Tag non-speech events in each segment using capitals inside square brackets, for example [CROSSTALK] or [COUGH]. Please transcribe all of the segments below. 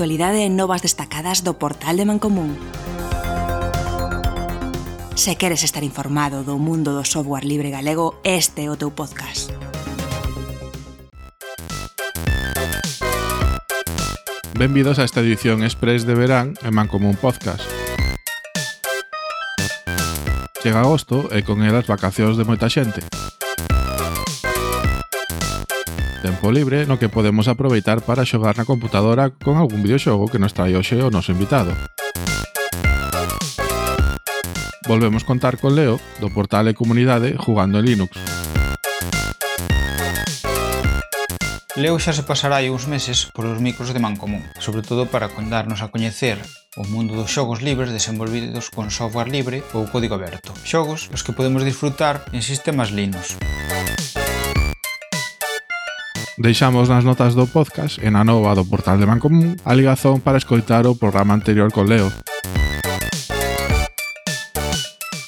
actualidade e novas destacadas do portal de Mancomún. Se queres estar informado do mundo do software libre galego, este é o teu podcast. Benvidos a esta edición express de verán en Mancomún Podcast. Chega agosto e con elas vacacións de moita xente tempo libre no que podemos aproveitar para xogar na computadora con algún videoxogo que nos trae hoxe o noso invitado. Volvemos contar con Leo, do portal e comunidade Jugando en Linux. Leo xa se pasará aí uns meses polos micros de Mancomún, sobre todo para condarnos a coñecer o mundo dos xogos libres desenvolvidos con software libre ou código aberto. Xogos os que podemos disfrutar en sistemas Linux. Deixamos nas notas do podcast e na nova do portal de Mancomún a ligazón para escoitar o programa anterior con Leo.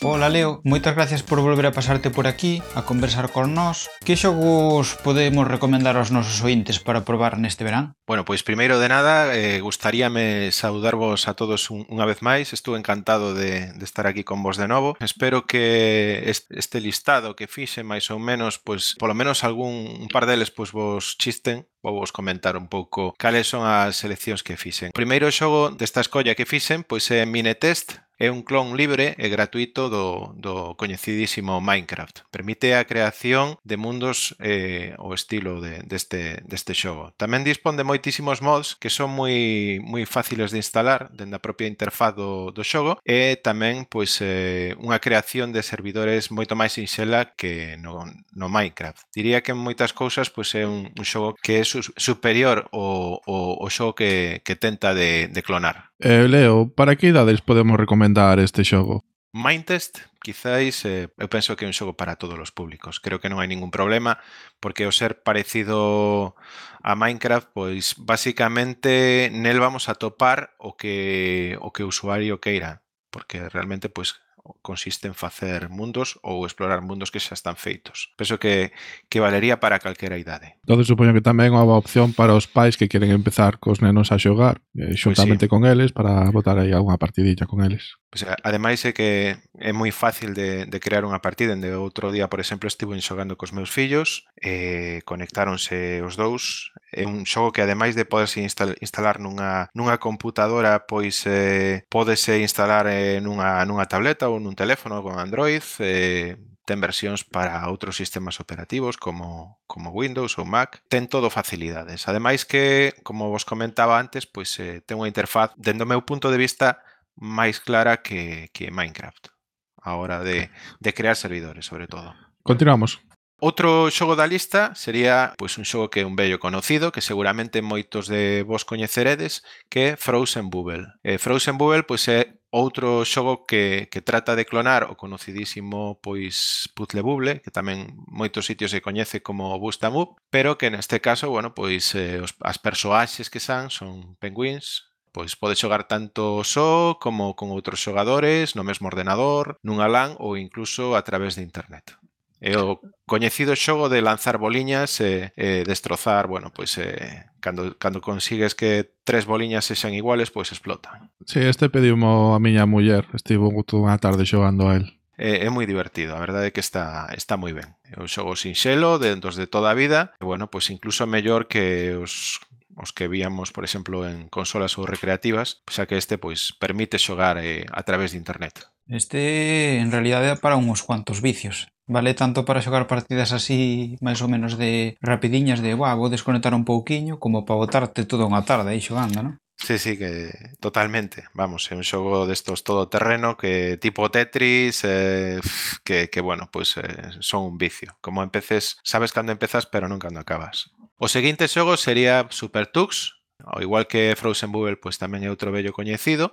Ola Leo, moitas gracias por volver a pasarte por aquí a conversar con nós. Que xogos podemos recomendar aos nosos ointes para probar neste verán? Bueno, pois primeiro de nada, eh, gustaríame saudarvos a todos un, unha vez máis. Estou encantado de, de estar aquí con vos de novo. Espero que este listado que fixe máis ou menos, pois polo menos algún un par deles pois vos chisten vou vos comentar un pouco cales son as seleccións que fixen. O primeiro xogo desta escolla que fixen pois é Minetest, é un clon libre e gratuito do, do coñecidísimo Minecraft. Permite a creación de mundos eh, o estilo de, deste, deste xogo. Tamén dispón de moitísimos mods que son moi moi fáciles de instalar dende a propia interfaz do, do xogo e tamén pois eh, unha creación de servidores moito máis sinxela que no, no Minecraft. Diría que en moitas cousas pois é un, un xogo que é su, superior ao, ao, ao xogo que, que tenta de, de clonar. Eh, Leo, para que idades podemos recomendar este xogo? Mindtest, quizáis, eh, eu penso que é un xogo para todos os públicos. Creo que non hai ningún problema, porque o ser parecido a Minecraft, pois basicamente nel vamos a topar o que o que o usuario queira, porque realmente pois consiste en facer mundos ou explorar mundos que xa están feitos. Penso que, que valería para calquera idade. Entón, supoño que tamén é unha boa opción para os pais que queren empezar cos nenos a xogar, eh, pois xuntamente pues sí. con eles, para botar aí algunha partidilla con eles. Pois, ademais é que é moi fácil de, de crear unha partida. Ende outro día, por exemplo, estiven xogando cos meus fillos, e conectáronse os dous. É un xogo que ademais de poderse instal, instalar nunha, nunha computadora, pois eh, podese instalar eh, nunha, nunha tableta ou nun teléfono con Android. Eh, ten versións para outros sistemas operativos como, como Windows ou Mac, ten todo facilidades. Ademais que, como vos comentaba antes, pois eh, ten unha interfaz, dendo meu punto de vista, máis clara que, que Minecraft a hora de, de crear servidores, sobre todo. Continuamos. Outro xogo da lista sería pois un xogo que é un bello conocido, que seguramente moitos de vos coñeceredes, que é Frozen Bubble. Eh, Frozen Bubble pois é outro xogo que, que trata de clonar o conocidísimo pois Puzzle Bubble, que tamén moitos sitios se coñece como Bustamup, pero que neste caso, bueno, pois eh, os, as persoaxes que san son penguins, Pois pode xogar tanto só como con outros xogadores no mesmo ordenador, nunha LAN ou incluso a través de internet. É o coñecido xogo de lanzar boliñas e, e destrozar, bueno, pois e, cando, cando consigues que tres boliñas sexan iguales, pois explotan. Sí, este pediu a miña muller, estivo unha tarde xogando a él. É, é moi divertido, a verdade é que está está moi ben. É un xogo sinxelo, de, dos de toda a vida, e bueno, pois incluso mellor que os os que víamos, por exemplo, en consolas ou recreativas, xa que este pois permite xogar eh, a través de internet. Este, en realidade, é para uns cuantos vicios. Vale tanto para xogar partidas así, máis ou menos de rapidiñas, de, buah, vou desconectar un pouquiño, como para botarte toda unha tarde aí xogando, non? Sí, sí, que totalmente. Vamos, é un xogo destos todo terreno que tipo Tetris, eh, que, que bueno, pois pues, eh, son un vicio. Como empeces, sabes cando empezas, pero non cando acabas. O seguinte xogo sería Super Tux, ao igual que Frozen Bubble, pois tamén é outro vello coñecido,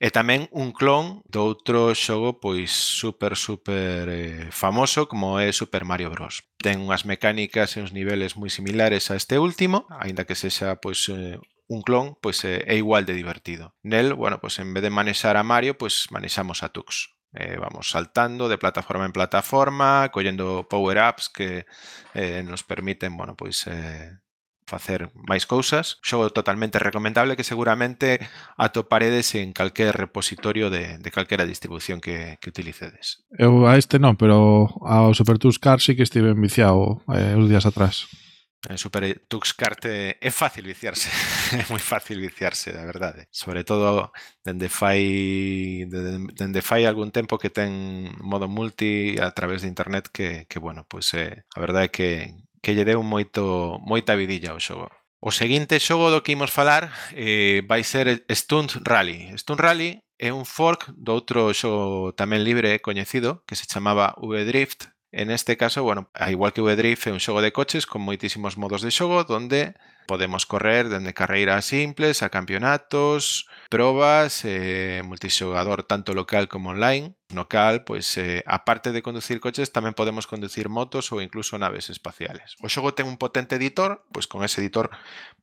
e tamén un clon do outro xogo pois super super eh, famoso como é Super Mario Bros. Ten unhas mecánicas e uns niveles moi similares a este último, aínda que sexa pois eh, un clon, pois eh, é igual de divertido. Nel, bueno, pois en vez de manexar a Mario, pois manexamos a Tux. Eh, vamos saltando de plataforma en plataforma, collendo power-ups que eh, nos permiten, bueno, pois eh, facer máis cousas. Xogo totalmente recomendable que seguramente atoparedes en calquer repositorio de, de calquera distribución que, que utilicedes. Eu a este non, pero ao Super Car sí que estive enviciado eh, uns días atrás. En Super Tux é eh, fácil viciarse, [LAUGHS] é moi fácil viciarse, a verdade. Eh. Sobre todo dende fai dende fai algún tempo que ten modo multi a través de internet que, que bueno, pois é, eh, a verdade é que que lle deu moito moita vidilla ao xogo. O seguinte xogo do que imos falar eh, vai ser Stunt Rally. Stunt Rally é un fork do outro xogo tamén libre coñecido que se chamaba V-Drift, En este caso, bueno, igual que V-Drift un xogo de coches con moitísimos modos de xogo donde podemos correr dende carreiras simples a campeonatos, probas, eh, multixogador tanto local como online. No cal, pois, eh, aparte de conducir coches, tamén podemos conducir motos ou incluso naves espaciales. O xogo ten un potente editor, pois con ese editor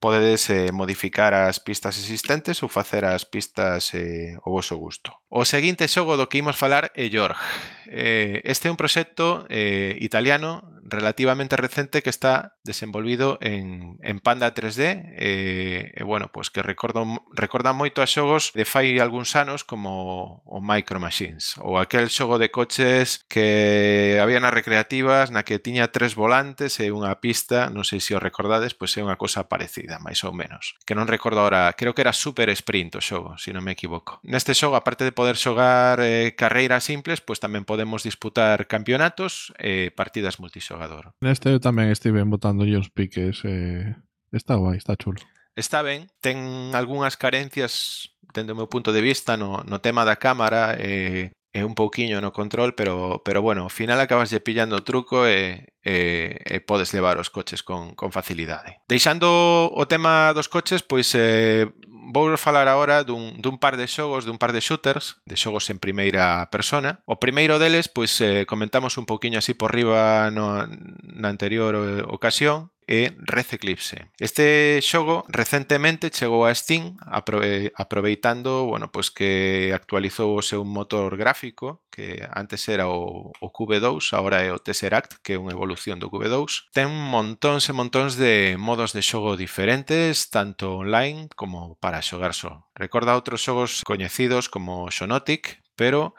podedes eh, modificar as pistas existentes ou facer as pistas eh, ao vosso gusto. O seguinte xogo do que imos falar é York. Eh, este é un proxecto eh, italiano relativamente recente que está desenvolvido en, en Panda 3D e, e bueno, pois que recordo, recorda moito a xogos de fai algúns anos como o Micro Machines ou aquel xogo de coches que había nas recreativas na que tiña tres volantes e unha pista, non sei se o recordades, pois é unha cosa parecida, máis ou menos. Que non recordo ahora, creo que era Super Sprint o xogo, se non me equivoco. Neste xogo, aparte de poder xogar eh, carreiras simples, pois tamén podemos disputar campeonatos e eh, partidas multixogador. Neste eu tamén estive botando uns piques eh, Está guai, está chulo. Está ben, ten algunhas carencias dende o meu punto de vista no, no tema da cámara e, e un pouquiño no control, pero, pero bueno, ao final acabas de pillando o truco e, e, e podes levar os coches con, con facilidade. Deixando o tema dos coches, pois eh, vou falar agora dun, dun par de xogos, dun par de shooters, de xogos en primeira persona. O primeiro deles, pois eh, comentamos un pouquiño así por riba no, na anterior ocasión, e Red Eclipse. Este xogo recentemente chegou a Steam aproveitando, bueno, pois que actualizou o seu motor gráfico, que antes era o, o QV2, agora é o Tesseract, que é unha evolución do QV2. Ten montóns e montóns de modos de xogo diferentes, tanto online como para xogar só. Recorda outros xogos coñecidos como Xonotic, pero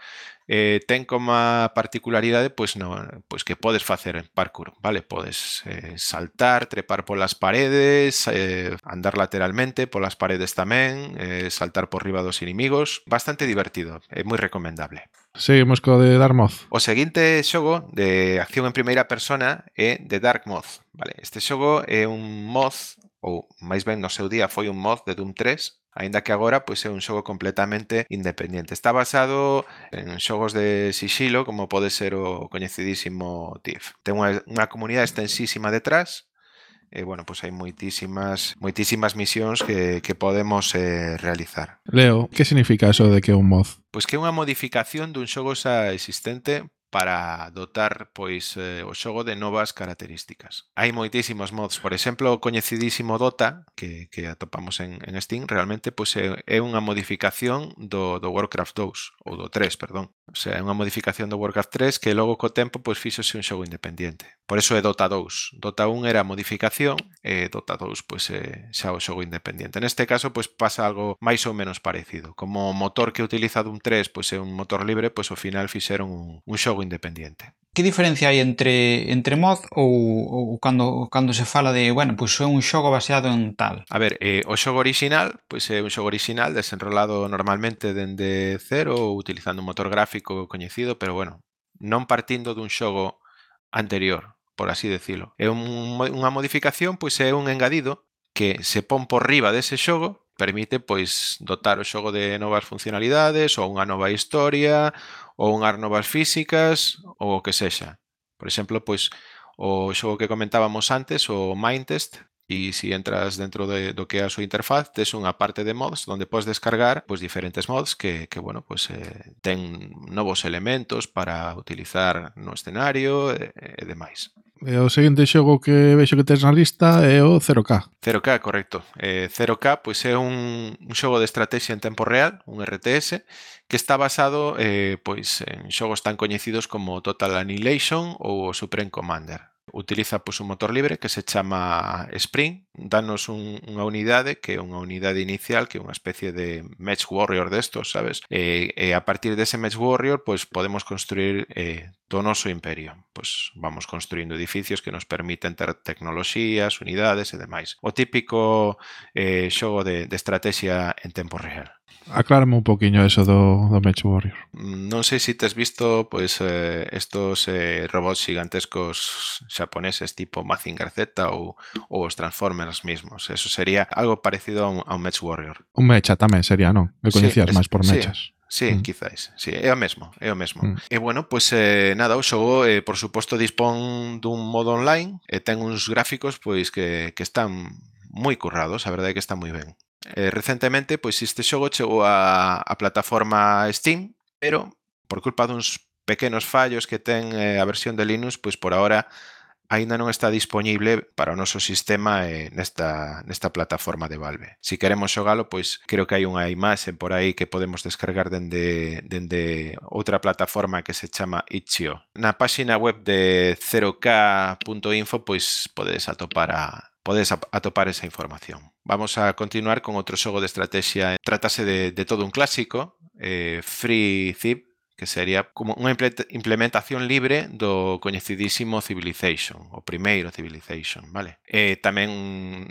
eh, ten como particularidade pois no, pois que podes facer parkour, vale? Podes eh, saltar, trepar polas paredes, eh, andar lateralmente polas paredes tamén, eh, saltar por riba dos inimigos, bastante divertido, é moi recomendable. Seguimos co de Dark Moth. O seguinte xogo de acción en primeira persona é de Moth. Vale, este xogo é un mod ou máis ben no seu día foi un mod de Doom 3 aínda que agora pois é un xogo completamente independente. Está basado en xogos de sixilo, como pode ser o coñecidísimo TIF. Ten unha, unha comunidade extensísima detrás, e bueno, pois hai moitísimas moitísimas misións que, que podemos eh, realizar. Leo, que significa eso de que é un mod? Pois que é unha modificación dun xogo xa existente para dotar pois eh, o xogo de novas características. Hai moitísimos mods, por exemplo, o coñecidísimo Dota que, que atopamos en, en Steam, realmente pois é, é unha modificación do, do Warcraft 2 ou do 3, perdón. O sea, é unha modificación do Warcraft 3 que logo co tempo pois fíxose un xogo independente. Por eso é Dota 2. Dota 1 era modificación e Dota 2 pois é xa o xogo independente. Neste caso pois pasa algo máis ou menos parecido. Como o motor que utiliza Doom 3 pois é un motor libre, pois ao final fixeron un, un xogo xogo independiente. Que diferencia hai entre entre mod ou, ou cando cando se fala de, bueno, pois pues é un xogo baseado en tal? A ver, eh, o xogo original, pois pues é un xogo original desenrolado normalmente dende cero utilizando un motor gráfico coñecido, pero bueno, non partindo dun xogo anterior, por así decirlo. É un, unha modificación, pois é un engadido que se pon por riba dese xogo permite pois dotar o xogo de novas funcionalidades ou unha nova historia ou unhas novas físicas ou o que sexa. Por exemplo, pois o xogo que comentábamos antes, o Mindtest, e se si entras dentro de, do que é a súa interfaz, tes unha parte de mods onde podes descargar pois diferentes mods que, que bueno, pois eh, ten novos elementos para utilizar no escenario e, e demais. E o seguinte xogo que vexo que tens na lista é o 0K. 0K, correcto. Eh, 0K pois é un, un xogo de estrategia en tempo real, un RTS, que está basado eh, pois en xogos tan coñecidos como Total Annihilation ou o Supreme Commander utiliza pois, un motor libre que se chama Spring. Danos un, unha unidade que é unha unidade inicial, que é unha especie de Match Warrior destos, sabes? E, e a partir dese Match Warrior pois, podemos construir eh, do noso imperio. Pois vamos construindo edificios que nos permiten ter tecnoloxías, unidades e demais. O típico eh, xogo de, de estrategia en tempo real aclárame un poquinho eso do, do Match Warrior. Non sei se tes visto pois eh, estos eh, robots gigantescos xaponeses tipo Mazinger Z ou, ou os Transformers mismos. Eso sería algo parecido a un, a un Match Warrior. Un mecha tamén sería, non? Me coñecías sí, máis por mechas. Sí. Sí, mm. quizáis. Sí, é o mesmo, é o mesmo. Mm. E bueno, pois eh, nada, o xogo eh, por suposto dispón dun modo online e ten uns gráficos pois que, que están moi currados, a verdade é que está moi ben. Eh, recentemente, pois este xogo chegou a, a plataforma Steam, pero por culpa duns pequenos fallos que ten eh, a versión de Linux, pois por ahora aínda non está disponible para o noso sistema eh, nesta, nesta plataforma de Valve. Si queremos xogalo, pois creo que hai unha imaxe por aí que podemos descargar dende, dende outra plataforma que se chama Itch.io. Na páxina web de 0k.info pois podedes atopar a, podes atopar esa información. Vamos a continuar con outro xogo de estrategia. Trátase de, de todo un clásico, eh, Free Zip, que sería como unha implementación libre do coñecidísimo Civilization, o primeiro Civilization, vale? E tamén,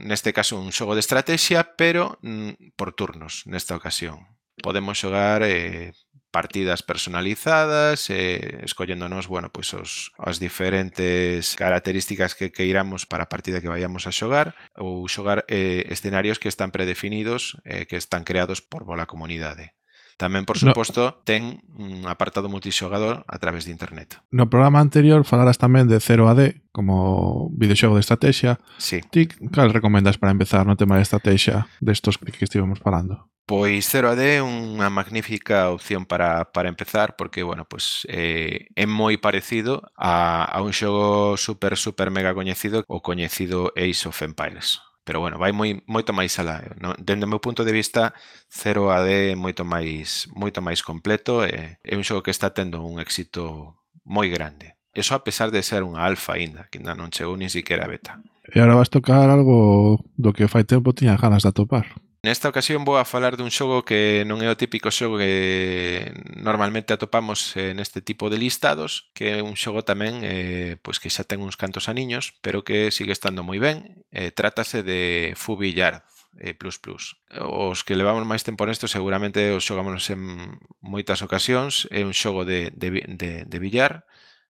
neste caso, un xogo de estrategia, pero mm, por turnos, nesta ocasión. Podemos xogar eh, partidas personalizadas, eh, escolléndonos, bueno, pois os, as diferentes características que queiramos para a partida que vayamos a xogar ou xogar eh, escenarios que están predefinidos, eh, que están creados por bola comunidade. Tamén, por suposto, no. ten un apartado multixogador a través de internet. No programa anterior falaras tamén de 0AD como videoxogo de estrategia. Sí. Ti, cal recomendas para empezar no tema de estrategia destos de que estivemos falando? Pois 0AD é unha magnífica opción para, para empezar porque, bueno, pois eh, é moi parecido a, a un xogo super, super mega coñecido o coñecido Ace of Empires. Pero, bueno, vai moi, moito máis alá. Eh. No, dende o meu punto de vista, 0AD é moito máis, moito máis completo e é un xogo que está tendo un éxito moi grande. Eso a pesar de ser unha alfa aínda, que ainda non chegou nin siquiera beta. E agora vas tocar algo do que fai tempo tiña ganas de atopar. Nesta ocasión vou a falar dun xogo que non é o típico xogo que normalmente atopamos eh, neste tipo de listados, que é un xogo tamén eh, pois que xa ten uns cantos aniños, pero que sigue estando moi ben. Eh, trátase de Fubi Yard eh, Plus Plus. Os que levamos máis tempo nesto seguramente os xogámonos en moitas ocasións. É un xogo de, de, de, de billar,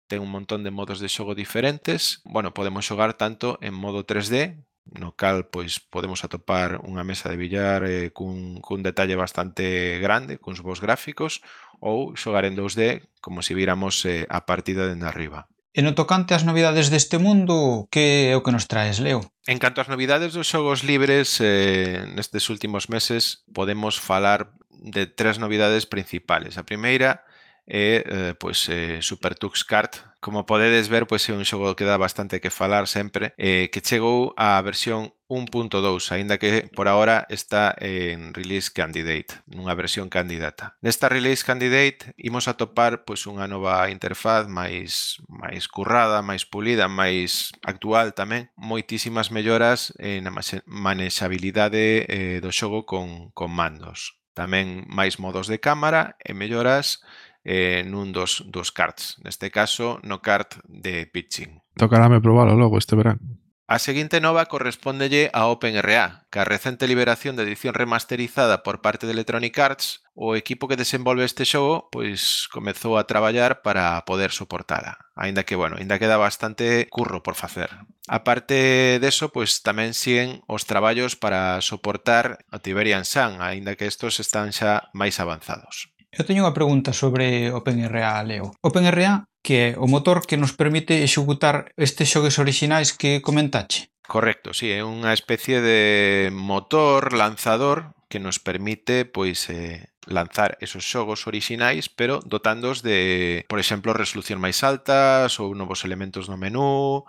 ten un montón de modos de xogo diferentes. Bueno, podemos xogar tanto en modo 3D, no cal pois podemos atopar unha mesa de billar eh, cun, cun detalle bastante grande, cuns bons gráficos, ou xogar en 2D como se si viramos eh, a partida dende arriba. E no tocante ás novidades deste mundo, que é o que nos traes, Leo? En canto ás novidades dos xogos libres, eh, nestes últimos meses podemos falar de tres novidades principales. A primeira é eh, pois, eh, Super Tux Kart Como podedes ver, pois é un xogo que dá bastante que falar sempre, eh, que chegou á versión 1.2, aínda que por ahora está en Release Candidate, nunha versión candidata. Nesta Release Candidate imos topar pois unha nova interfaz máis máis currada, máis pulida, máis actual tamén, moitísimas melloras eh, na manexabilidade eh, do xogo con, con mandos. Tamén máis modos de cámara e melloras eh, nun dos, dos carts. Neste caso, no kart de pitching. Tocarame probalo logo este verán. A seguinte nova correspondelle a OpenRA, que a recente liberación de edición remasterizada por parte de Electronic Arts, o equipo que desenvolve este xogo pois comezou a traballar para poder soportala. Ainda que, bueno, ainda queda bastante curro por facer. A parte deso, pois tamén siguen os traballos para soportar a Tiberian Sun, aínda que estos están xa máis avanzados. Eu teño unha pregunta sobre OpenRA, Leo. OpenRA, que é o motor que nos permite executar estes xogues orixinais que comentache. Correcto, sí, é unha especie de motor lanzador que nos permite pois eh, lanzar esos xogos orixinais, pero dotándos de, por exemplo, resolución máis altas ou novos elementos no menú,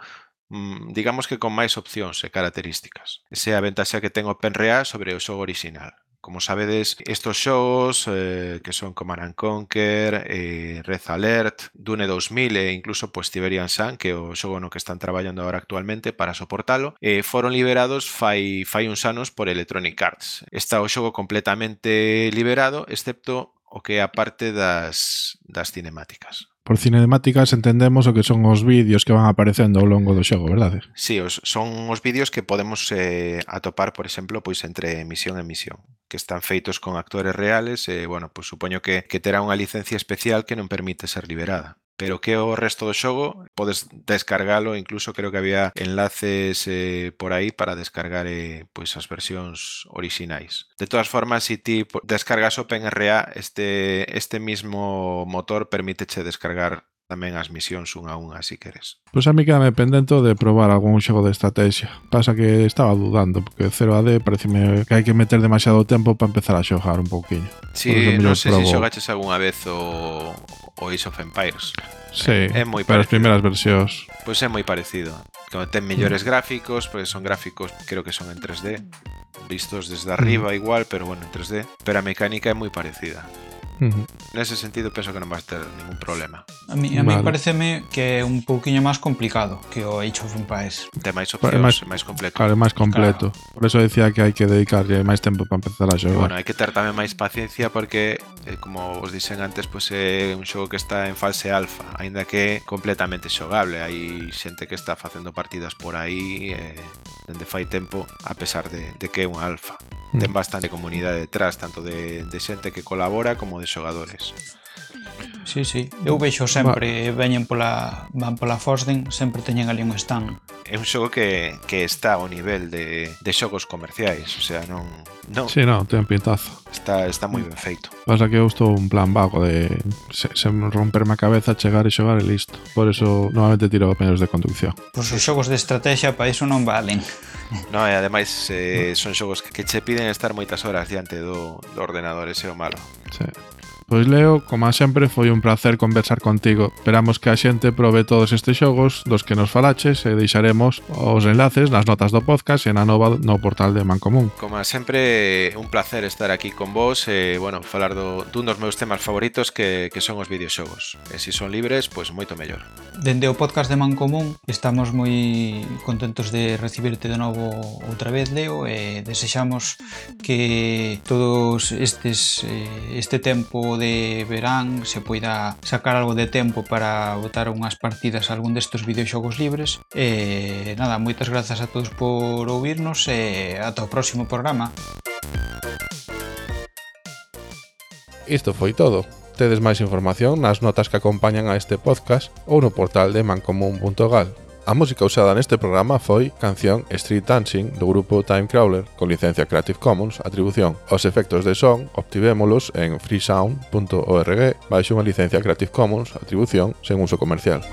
mm, digamos que con máis opcións e características. Esa é a ventaxa que ten OpenRA sobre o xogo orixinal. Como sabedes, estos xogos eh, que son Command and Conquer, eh, Red Alert, Dune 2000 e incluso pues, Tiberian Sun, que o xogo no que están traballando agora actualmente para soportalo, eh, foron liberados fai, fai uns anos por Electronic Arts. Está o xogo completamente liberado, excepto o que é a parte das, das cinemáticas. Por cinemáticas entendemos o que son os vídeos que van aparecendo ao longo do xogo, verdade? Si, sí, os, son os vídeos que podemos eh, atopar, por exemplo, pois entre emisión e emisión, que están feitos con actores reales e, eh, bueno, pois supoño que, que terá unha licencia especial que non permite ser liberada pero que o resto do xogo podes descargalo, incluso creo que había enlaces eh, por aí para descargar eh, pois as versións orixinais. De todas formas, se si ti descargas OpenRA, este este mismo motor permíteche descargar tamén as misións unha a unha, si queres. Pois pues a mí quedame pendente de probar algún xogo de estrategia. Pasa que estaba dudando, porque 0 AD pareceme que hai que meter demasiado tempo para empezar a xogar un pouquiño. Si, sí, non sei se si xogaches algunha vez o, o Age of Empires. Sí, é, é moi para as primeiras versións. Pois é moi parecido. Que ten mellores mm. gráficos, porque son gráficos, creo que son en 3D, vistos desde mm. arriba mm. igual, pero bueno, en 3D. Pero a mecánica é moi parecida. Uh -huh. Nese sentido penso que non vas ter ningún problema. A mí, a mí vale. pareceme que é un pouquiño máis complicado que o Age of Empires. Ten máis opcións, máis, máis completo. Claro, máis completo. Claro. Por eso decía que hai que dedicarlle máis tempo para empezar a xogar. Bueno, hai que ter tamén máis paciencia porque, eh, como os dixen antes, pois pues, é un xogo que está en fase alfa, aínda que completamente xogable. Hai xente que está facendo partidas por aí eh, dende fai tempo, a pesar de, de que é un alfa. Mm. Ten bastante comunidade detrás, tanto de, de xente que colabora como de xogadores. Sí, sí. Eu vexo sempre, eh, veñen pola, van pola Fosden, sempre teñen ali un stand. É un xogo que, que está ao nivel de, de xogos comerciais, o sea, non... non. Sí, non, ten pintazo. Está, está moi ben feito. Pasa que eu estou un plan vago de se, se romperme a cabeza, chegar e xogar e listo. Por eso, normalmente tiro apenas de conducción. Pois pues os xogos de estrategia para iso non valen. [LAUGHS] No, e ademais eh, son xogos que che piden estar moitas horas diante do, do ordenador, ese é o malo. Sí. Pois Leo, como sempre foi un placer conversar contigo. Esperamos que a xente prove todos estes xogos dos que nos falaches e deixaremos os enlaces nas notas do podcast e na nova no portal de Mancomún. Como sempre, un placer estar aquí con vos e, bueno, falar do, dun dos meus temas favoritos que, que son os videoxogos. E se si son libres, pois moito mellor. Dende o podcast de Mancomún estamos moi contentos de recibirte de novo outra vez, Leo, e desexamos que todos estes eh, este tempo de verán se poida sacar algo de tempo para botar unhas partidas a algún destes videoxogos libres. E nada, moitas grazas a todos por ouvirnos e ata o próximo programa. Isto foi todo. Tedes máis información nas notas que acompañan a este podcast ou no portal de mancomun.gal. A música usada neste programa foi canción Street Dancing do grupo Time Crawler con licencia Creative Commons atribución. Os efectos de son obtivémolos en freesound.org baixo unha licencia Creative Commons atribución sen uso comercial.